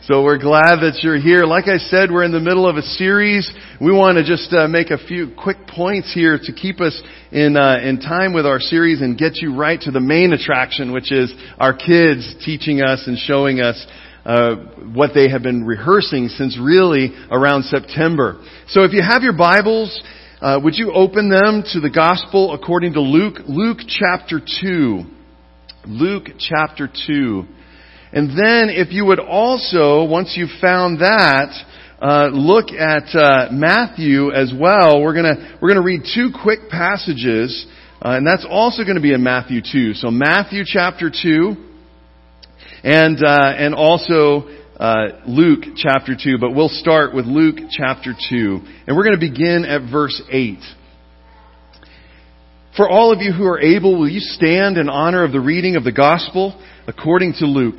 So we're glad that you're here. Like I said, we're in the middle of a series. We want to just uh, make a few quick points here to keep us in uh, in time with our series and get you right to the main attraction, which is our kids teaching us and showing us uh, what they have been rehearsing since really around September. So if you have your Bibles, uh, would you open them to the Gospel according to Luke, Luke chapter two, Luke chapter two. And then if you would also, once you've found that, uh, look at uh, Matthew as well. We're gonna we're gonna read two quick passages, uh, and that's also going to be in Matthew two. So Matthew chapter two, and uh, and also uh, Luke chapter two. But we'll start with Luke chapter two, and we're going to begin at verse eight. For all of you who are able, will you stand in honor of the reading of the gospel according to Luke?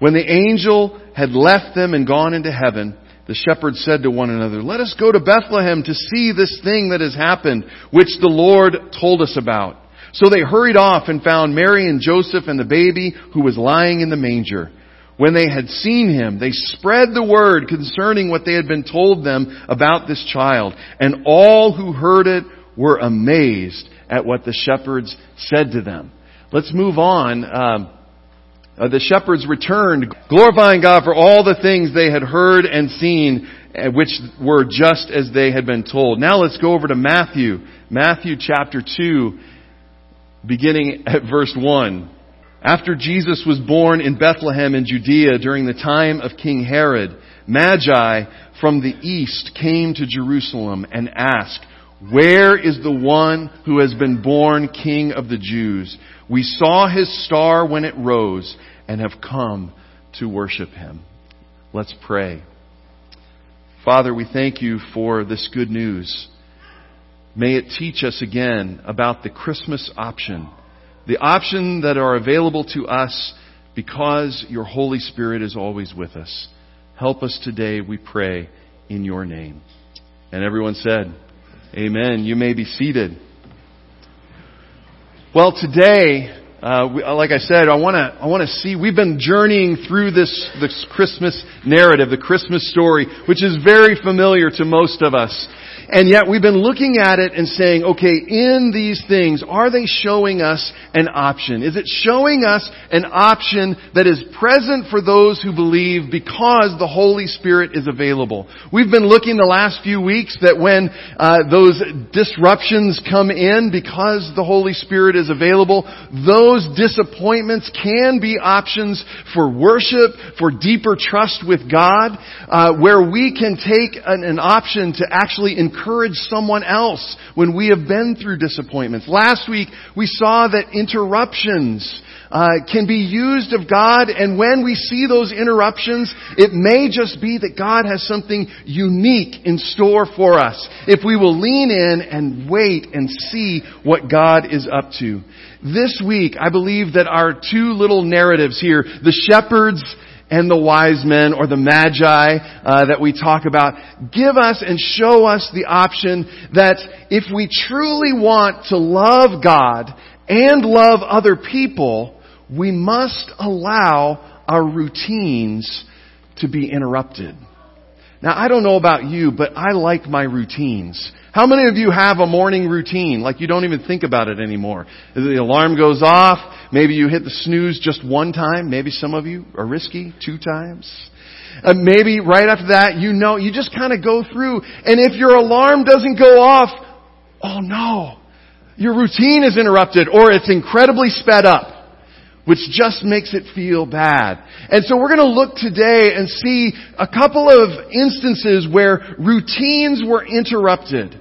When the angel had left them and gone into heaven, the shepherds said to one another, Let us go to Bethlehem to see this thing that has happened, which the Lord told us about. So they hurried off and found Mary and Joseph and the baby who was lying in the manger. When they had seen him, they spread the word concerning what they had been told them about this child. And all who heard it were amazed at what the shepherds said to them. Let's move on. Um, uh, the shepherds returned, glorifying God for all the things they had heard and seen, uh, which were just as they had been told. Now let's go over to Matthew. Matthew chapter 2, beginning at verse 1. After Jesus was born in Bethlehem in Judea during the time of King Herod, Magi from the east came to Jerusalem and asked, Where is the one who has been born King of the Jews? We saw his star when it rose and have come to worship him. Let's pray. Father, we thank you for this good news. May it teach us again about the Christmas option, the option that are available to us because your Holy Spirit is always with us. Help us today, we pray, in your name. And everyone said, Amen. You may be seated. Well, today, uh, we, like I said, I want to I want to see. We've been journeying through this this Christmas narrative, the Christmas story, which is very familiar to most of us. And yet we've been looking at it and saying, okay, in these things, are they showing us an option? Is it showing us an option that is present for those who believe because the Holy Spirit is available? We've been looking the last few weeks that when uh, those disruptions come in because the Holy Spirit is available, those disappointments can be options for worship, for deeper trust with God, uh, where we can take an, an option to actually encourage encourage someone else when we have been through disappointments. Last week, we saw that interruptions uh, can be used of God, and when we see those interruptions, it may just be that God has something unique in store for us. If we will lean in and wait and see what God is up to. This week, I believe that our two little narratives here, the shepherds and the wise men or the magi uh, that we talk about give us and show us the option that if we truly want to love God and love other people, we must allow our routines to be interrupted. Now, I don't know about you, but I like my routines. How many of you have a morning routine? Like you don't even think about it anymore. The alarm goes off. Maybe you hit the snooze just one time. Maybe some of you are risky two times. Uh, maybe right after that, you know, you just kind of go through. And if your alarm doesn't go off, oh no. your routine is interrupted or it's incredibly sped up which just makes it feel bad. And so we're going to look today and see a couple of instances where routines were interrupted.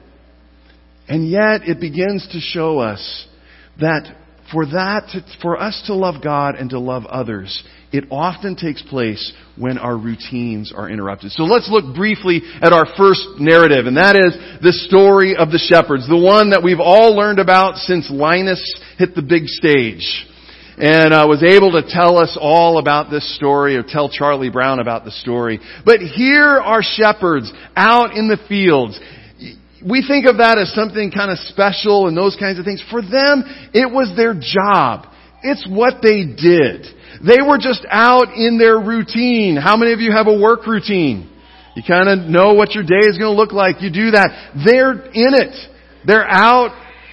And yet it begins to show us that for that, to, for us to love God and to love others, it often takes place when our routines are interrupted. So let's look briefly at our first narrative, and that is the story of the shepherds, the one that we've all learned about since Linus hit the big stage and uh, was able to tell us all about this story or tell Charlie Brown about the story. But here are shepherds out in the fields. We think of that as something kind of special and those kinds of things. For them, it was their job. It's what they did. They were just out in their routine. How many of you have a work routine? You kind of know what your day is going to look like. You do that. They're in it. They're out.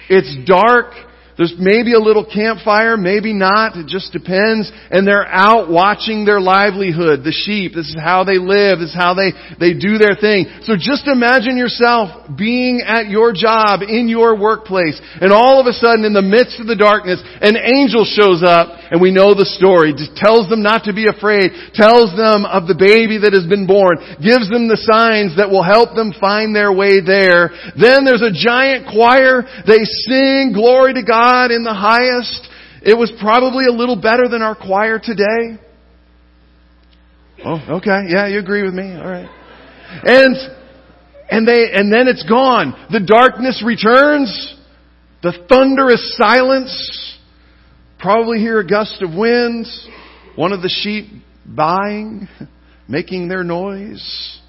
It's dark. There's maybe a little campfire, maybe not. It just depends. And they're out watching their livelihood, the sheep. This is how they live. This is how they, they do their thing. So just imagine yourself being at your job, in your workplace, and all of a sudden in the midst of the darkness, an angel shows up, and we know the story. Just tells them not to be afraid, tells them of the baby that has been born, gives them the signs that will help them find their way there. Then there's a giant choir. They sing glory to God in the highest. It was probably a little better than our choir today. Oh, okay. Yeah, you agree with me. All right. And, and they, and then it's gone. The darkness returns. The thunderous silence. Probably hear a gust of winds. One of the sheep buying, making their noise.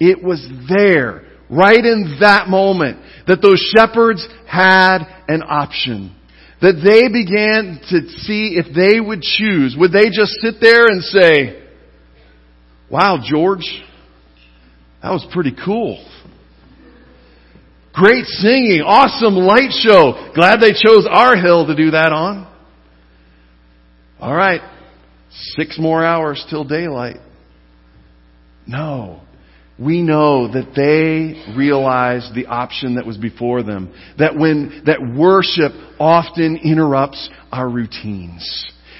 It was there right in that moment that those shepherds had an option. That they began to see if they would choose. Would they just sit there and say, wow, George, that was pretty cool. Great singing, awesome light show. Glad they chose our hill to do that on. All right, six more hours till daylight. No we know that they realized the option that was before them. That when, that worship often interrupts our routines.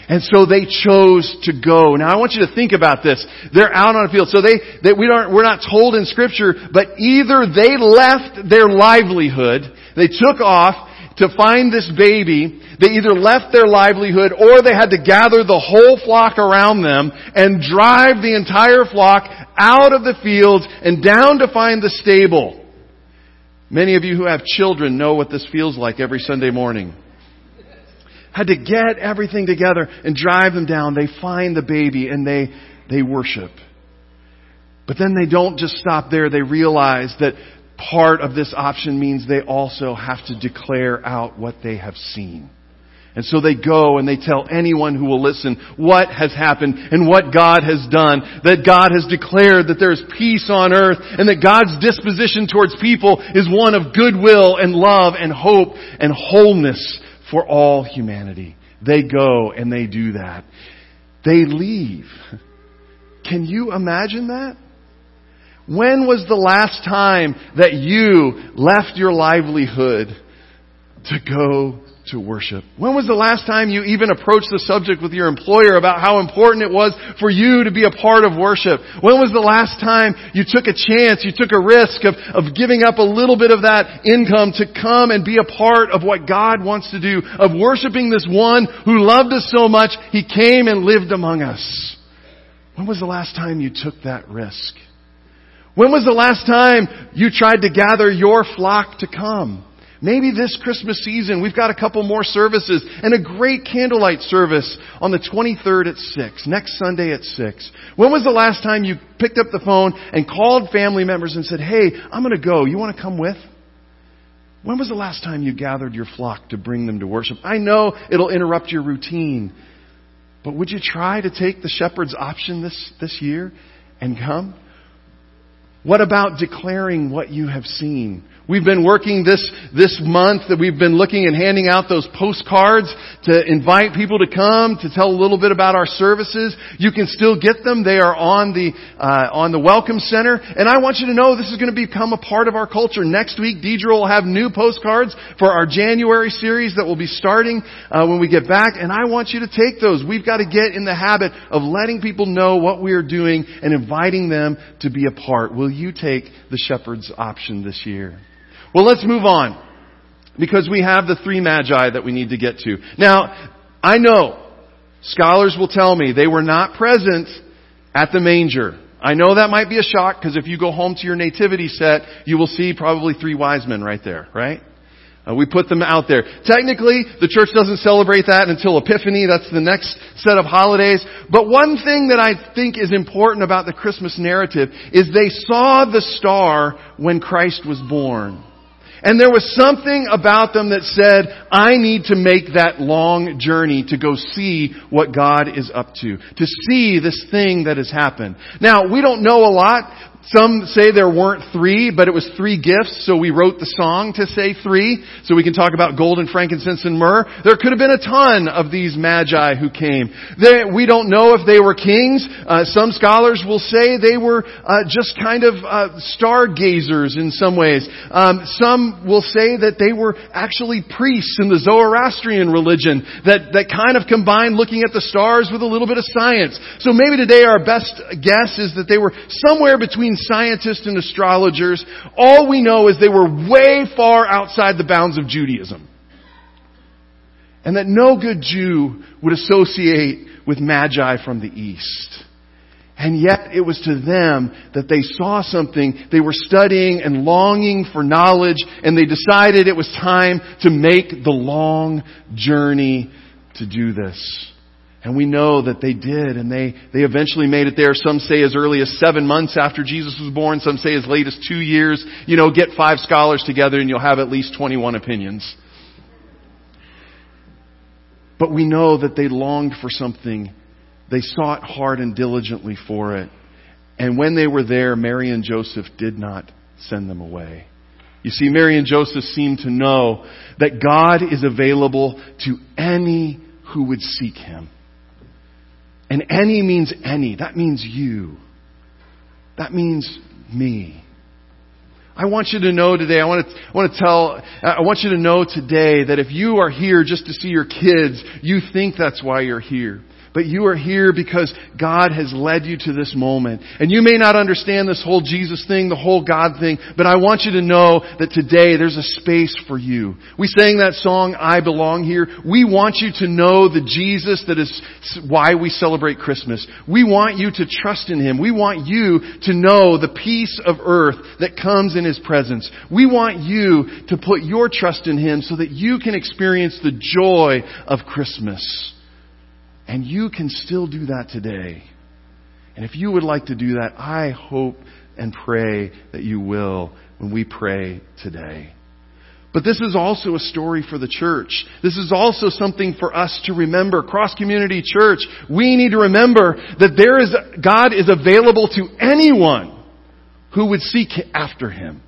And so they chose to go. Now I want you to think about this. They're out on a field. So they, they we don't, we're not told in scripture, but either they left their livelihood, they took off, to find this baby, they either left their livelihood or they had to gather the whole flock around them and drive the entire flock out of the fields and down to find the stable. Many of you who have children know what this feels like every Sunday morning. Had to get everything together and drive them down. They find the baby and they, they worship. But then they don't just stop there. They realize that part of this option means they also have to declare out what they have seen. And so they go and they tell anyone who will listen what has happened and what God has done. That God has declared that there is peace on earth and that God's disposition towards people is one of goodwill and love and hope and wholeness for all humanity. They go and they do that. They leave. Can you imagine that? When was the last time that you left your livelihood to go to worship? When was the last time you even approached the subject with your employer about how important it was for you to be a part of worship? When was the last time you took a chance, you took a risk of, of giving up a little bit of that income to come and be a part of what God wants to do, of worshiping this one who loved us so much, He came and lived among us? When was the last time you took that risk? When was the last time you tried to gather your flock to come? Maybe this Christmas season, we've got a couple more services and a great candlelight service on the 23rd at 6, next Sunday at 6. When was the last time you picked up the phone and called family members and said, hey, I'm going to go. You want to come with? When was the last time you gathered your flock to bring them to worship? I know it'll interrupt your routine, but would you try to take the shepherd's option this, this year and come? What about declaring what you have seen? We've been working this, this month that we've been looking and handing out those postcards to invite people to come, to tell a little bit about our services. You can still get them. They are on the, uh, on the Welcome Center. And I want you to know this is going to become a part of our culture. Next week, Deidre will have new postcards for our January series that will be starting uh, when we get back. And I want you to take those. We've got to get in the habit of letting people know what we are doing and inviting them to be a part. Will you take the shepherd's option this year? Well, let's move on. Because we have the three magi that we need to get to. Now, I know scholars will tell me they were not present at the manger. I know that might be a shock because if you go home to your nativity set, you will see probably three wise men right there, right? Uh, we put them out there. Technically, the church doesn't celebrate that until Epiphany. That's the next set of holidays. But one thing that I think is important about the Christmas narrative is they saw the star when Christ was born. And there was something about them that said, I need to make that long journey to go see what God is up to. To see this thing that has happened. Now, we don't know a lot. Some say there weren't three, but it was three gifts, so we wrote the song to say three, so we can talk about gold and frankincense and myrrh. There could have been a ton of these magi who came. They, we don't know if they were kings. Uh, some scholars will say they were uh, just kind of uh, stargazers in some ways. Um, some will say that they were actually priests in the Zoroastrian religion that, that kind of combined looking at the stars with a little bit of science. So maybe today our best guess is that they were somewhere between scientists and astrologers. All we know is they were way far outside the bounds of Judaism. And that no good Jew would associate with magi from the east. And yet it was to them that they saw something, they were studying and longing for knowledge, and they decided it was time to make the long journey to do this. And we know that they did, and they, they eventually made it there. Some say as early as seven months after Jesus was born. Some say as late as two years. You know, get five scholars together and you'll have at least 21 opinions. But we know that they longed for something. They sought hard and diligently for it. And when they were there, Mary and Joseph did not send them away. You see, Mary and Joseph seemed to know that God is available to any who would seek Him. And any means any. That means you. That means me. I want you to know today, I want to, I want to tell, I want you to know today that if you are here just to see your kids, you think that's why you're here but you are here because God has led you to this moment. And you may not understand this whole Jesus thing, the whole God thing, but I want you to know that today there's a space for you. We sang that song, I Belong Here. We want you to know the Jesus that is why we celebrate Christmas. We want you to trust in Him. We want you to know the peace of earth that comes in His presence. We want you to put your trust in Him so that you can experience the joy of Christmas. And you can still do that today. And if you would like to do that, I hope and pray that you will when we pray today. But this is also a story for the church. This is also something for us to remember. Cross Community Church, we need to remember that there is, God is available to anyone who would seek after Him.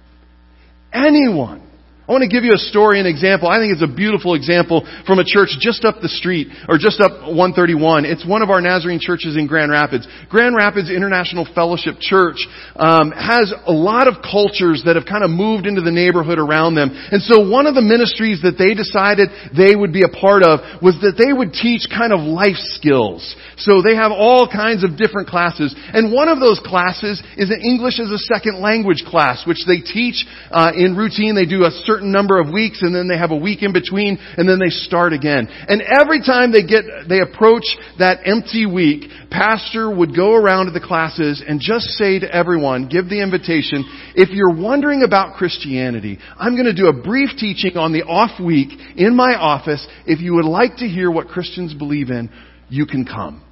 Anyone. I want to give you a story, an example. I think it's a beautiful example from a church just up the street, or just up 131. It's one of our Nazarene churches in Grand Rapids. Grand Rapids International Fellowship Church um, has a lot of cultures that have kind of moved into the neighborhood around them. And so one of the ministries that they decided they would be a part of was that they would teach kind of life skills. So they have all kinds of different classes. And one of those classes is an English as a second language class, which they teach uh, in routine. They do a certain number of weeks and then they have a week in between and then they start again. And every time they get, they approach that empty week, pastor would go around to the classes and just say to everyone, give the invitation, if you're wondering about Christianity, I'm going to do a brief teaching on the off week in my office. If you would like to hear what Christians believe in, you can come.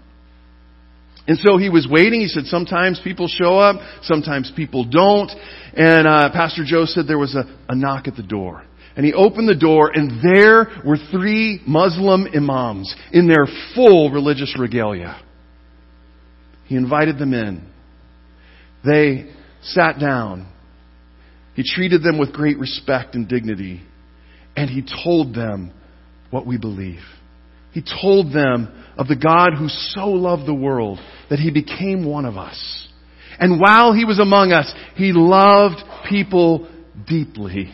And so he was waiting. He said, sometimes people show up, sometimes people don't. And uh, Pastor Joe said there was a, a knock at the door. And he opened the door, and there were three Muslim imams in their full religious regalia. He invited them in. They sat down. He treated them with great respect and dignity. And he told them what we believe. He told them of the God who so loved the world that he became one of us. And while he was among us, he loved people deeply.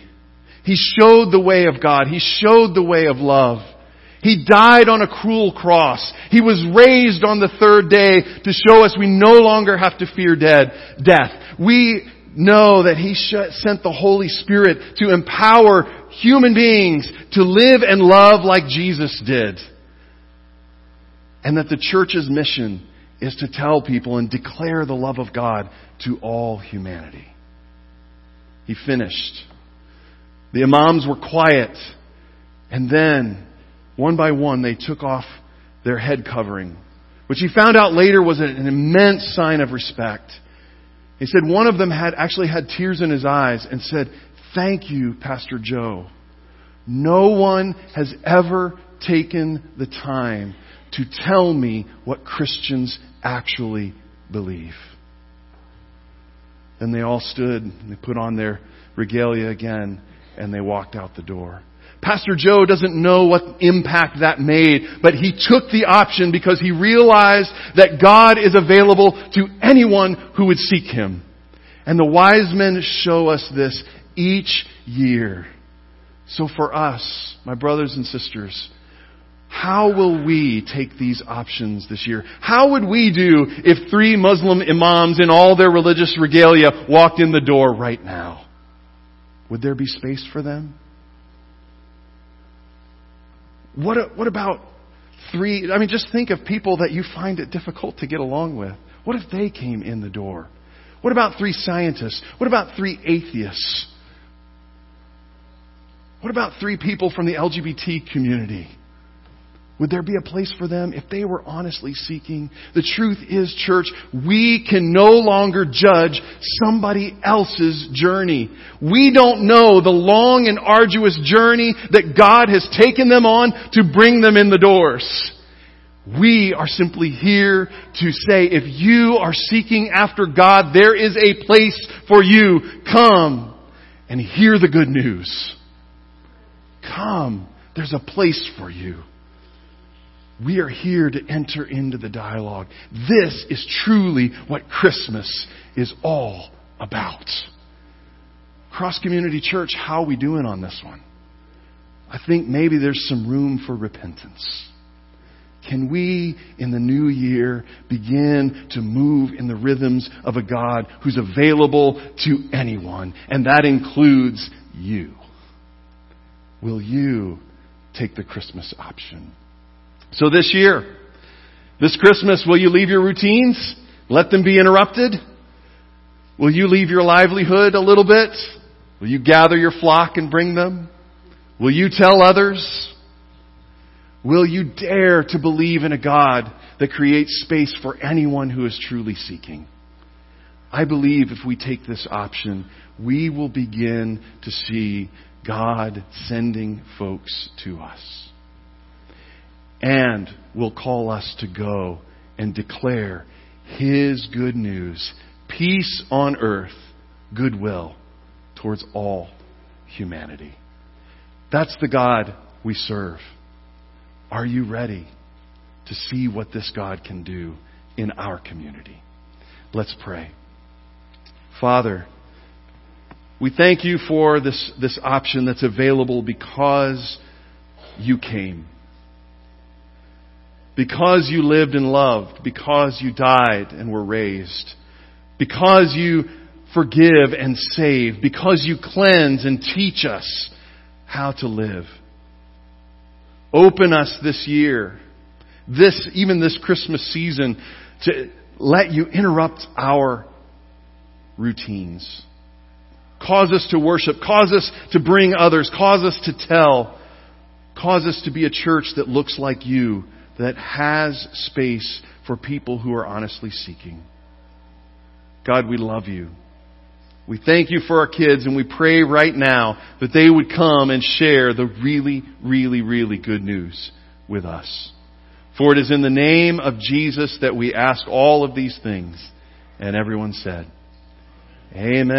He showed the way of God. He showed the way of love. He died on a cruel cross. He was raised on the third day to show us we no longer have to fear dead, death. We know that He sent the Holy Spirit to empower human beings to live and love like Jesus did. And that the church's mission is to tell people and declare the love of God to all humanity. He finished. The imams were quiet. And then, one by one, they took off their head covering, which he found out later was an immense sign of respect. He said one of them had actually had tears in his eyes and said, Thank you, Pastor Joe. No one has ever taken the time to tell me what Christians actually believe. Then they all stood they put on their regalia again and they walked out the door. Pastor Joe doesn't know what impact that made, but he took the option because he realized that God is available to anyone who would seek him. And the wise men show us this each year. So for us, my brothers and sisters, how will we take these options this year? How would we do if three Muslim imams in all their religious regalia walked in the door right now? Would there be space for them? What, what about three? I mean, just think of people that you find it difficult to get along with. What if they came in the door? What about three scientists? What about three atheists? What about three people from the LGBT community? Would there be a place for them if they were honestly seeking? The truth is, church, we can no longer judge somebody else's journey. We don't know the long and arduous journey that God has taken them on to bring them in the doors. We are simply here to say, if you are seeking after God, there is a place for you. Come and hear the good news. Come. There's a place for you. We are here to enter into the dialogue. This is truly what Christmas is all about. Cross Community Church, how are we doing on this one? I think maybe there's some room for repentance. Can we, in the new year, begin to move in the rhythms of a God who's available to anyone? And that includes you. Will you take the Christmas option? So this year, this Christmas, will you leave your routines? Let them be interrupted? Will you leave your livelihood a little bit? Will you gather your flock and bring them? Will you tell others? Will you dare to believe in a God that creates space for anyone who is truly seeking? I believe if we take this option, we will begin to see God sending folks to us and will call us to go and declare His good news, peace on earth, goodwill towards all humanity. That's the God we serve. Are you ready to see what this God can do in our community? Let's pray. Father, we thank you for this, this option that's available because you came because you lived and loved, because you died and were raised, because you forgive and save, because you cleanse and teach us how to live. Open us this year, this, even this Christmas season, to let you interrupt our routines. Cause us to worship. Cause us to bring others. Cause us to tell. Cause us to be a church that looks like you that has space for people who are honestly seeking. God, we love you. We thank you for our kids and we pray right now that they would come and share the really, really, really good news with us. For it is in the name of Jesus that we ask all of these things. And everyone said, Amen.